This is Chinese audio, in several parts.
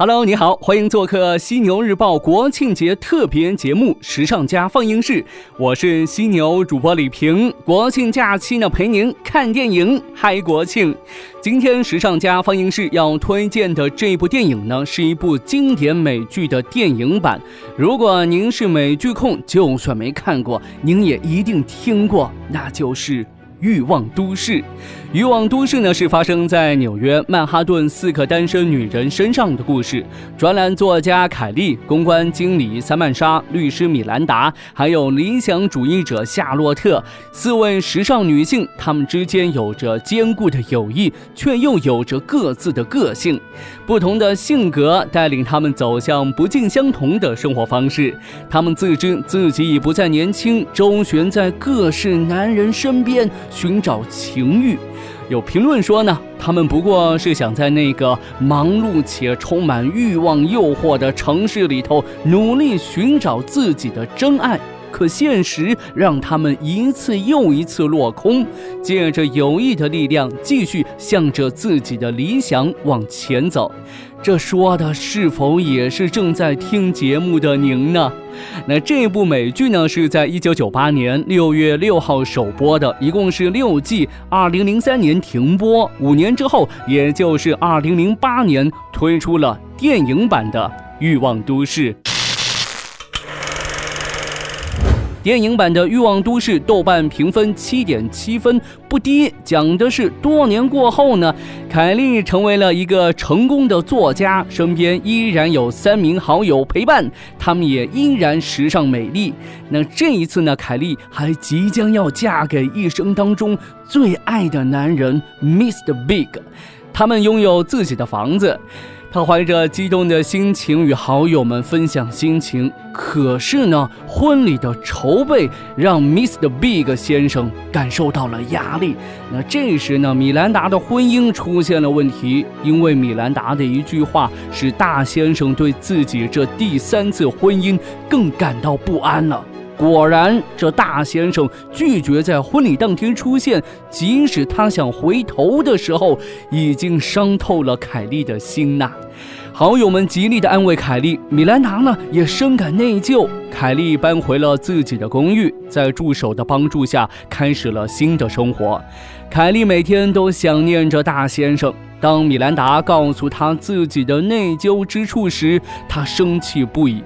Hello，你好，欢迎做客犀牛日报国庆节特别节目《时尚家放映室》，我是犀牛主播李平。国庆假期呢，陪您看电影嗨国庆。今天时尚家放映室要推荐的这部电影呢，是一部经典美剧的电影版。如果您是美剧控，就算没看过，您也一定听过，那就是《欲望都市》。《欲望都市》呢是发生在纽约曼哈顿四个单身女人身上的故事。专栏作家凯莉、公关经理三曼莎、律师米兰达，还有理想主义者夏洛特，四位时尚女性，她们之间有着坚固的友谊，却又有着各自的个性。不同的性格带领她们走向不尽相同的生活方式。她们自知自己已不再年轻，周旋在各式男人身边寻找情欲。有评论说呢，他们不过是想在那个忙碌且充满欲望诱惑的城市里头努力寻找自己的真爱，可现实让他们一次又一次落空。借着友谊的力量，继续向着自己的理想往前走。这说的是否也是正在听节目的您呢？那这部美剧呢，是在一九九八年六月六号首播的，一共是六季，二零零三年停播，五年之后，也就是二零零八年推出了电影版的《欲望都市》。电影版的《欲望都市》豆瓣评分七点七分，不低。讲的是多年过后呢，凯莉成为了一个成功的作家，身边依然有三名好友陪伴，他们也依然时尚美丽。那这一次呢，凯莉还即将要嫁给一生当中最爱的男人 Mr. Big，他们拥有自己的房子。他怀着激动的心情与好友们分享心情，可是呢，婚礼的筹备让 Mr. Big 先生感受到了压力。那这时呢，米兰达的婚姻出现了问题，因为米兰达的一句话，使大先生对自己这第三次婚姻更感到不安了。果然，这大先生拒绝在婚礼当天出现，即使他想回头的时候，已经伤透了凯莉的心呐。好友们极力的安慰凯莉，米兰达呢也深感内疚。凯莉搬回了自己的公寓，在助手的帮助下，开始了新的生活。凯莉每天都想念着大先生。当米兰达告诉他自己的内疚之处时，他生气不已。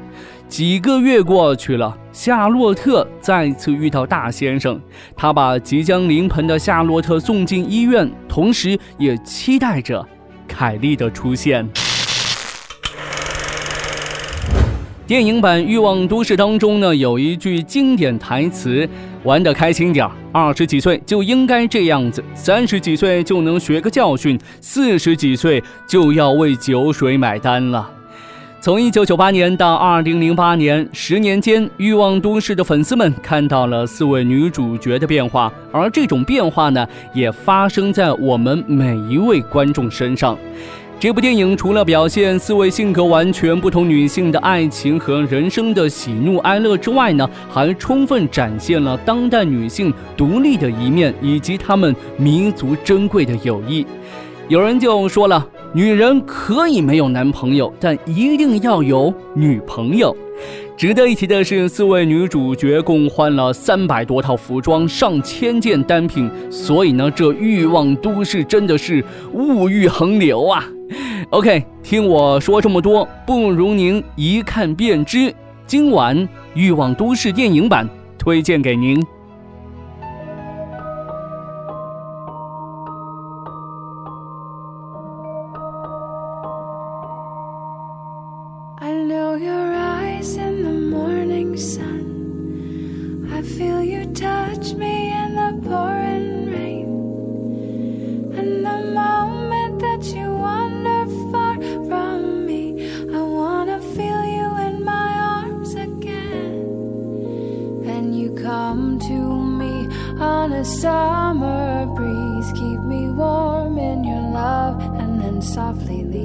几个月过去了，夏洛特再次遇到大先生，他把即将临盆的夏洛特送进医院，同时也期待着凯莉的出现。电影版《欲望都市》当中呢，有一句经典台词：“玩得开心点儿，二十几岁就应该这样子，三十几岁就能学个教训，四十几岁就要为酒水买单了。”从一九九八年到二零零八年，十年间，《欲望都市》的粉丝们看到了四位女主角的变化，而这种变化呢，也发生在我们每一位观众身上。这部电影除了表现四位性格完全不同女性的爱情和人生的喜怒哀乐之外呢，还充分展现了当代女性独立的一面，以及她们弥足珍贵的友谊。有人就说了。女人可以没有男朋友，但一定要有女朋友。值得一提的是，四位女主角共换了三百多套服装，上千件单品，所以呢，这欲望都市真的是物欲横流啊！OK，听我说这么多，不如您一看便知。今晚欲望都市电影版推荐给您。sun. I feel you touch me in the pouring rain. And the moment that you wander far from me, I wanna feel you in my arms again. And you come to me on a summer breeze, keep me warm in your love, and then softly leave.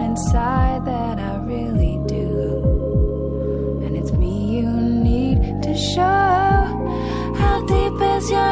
inside that I really do. And it's me you need to show. How deep is your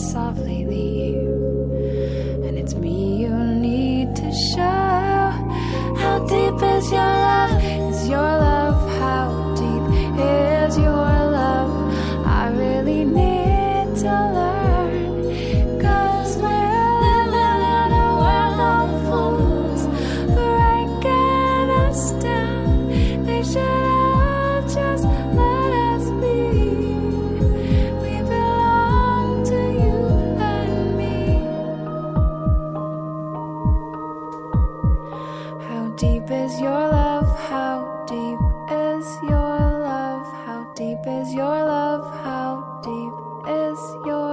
softly leave. And it's me you need to show. How deep is your love? Is your love? How deep is your love? I really need to learn. love, how deep is your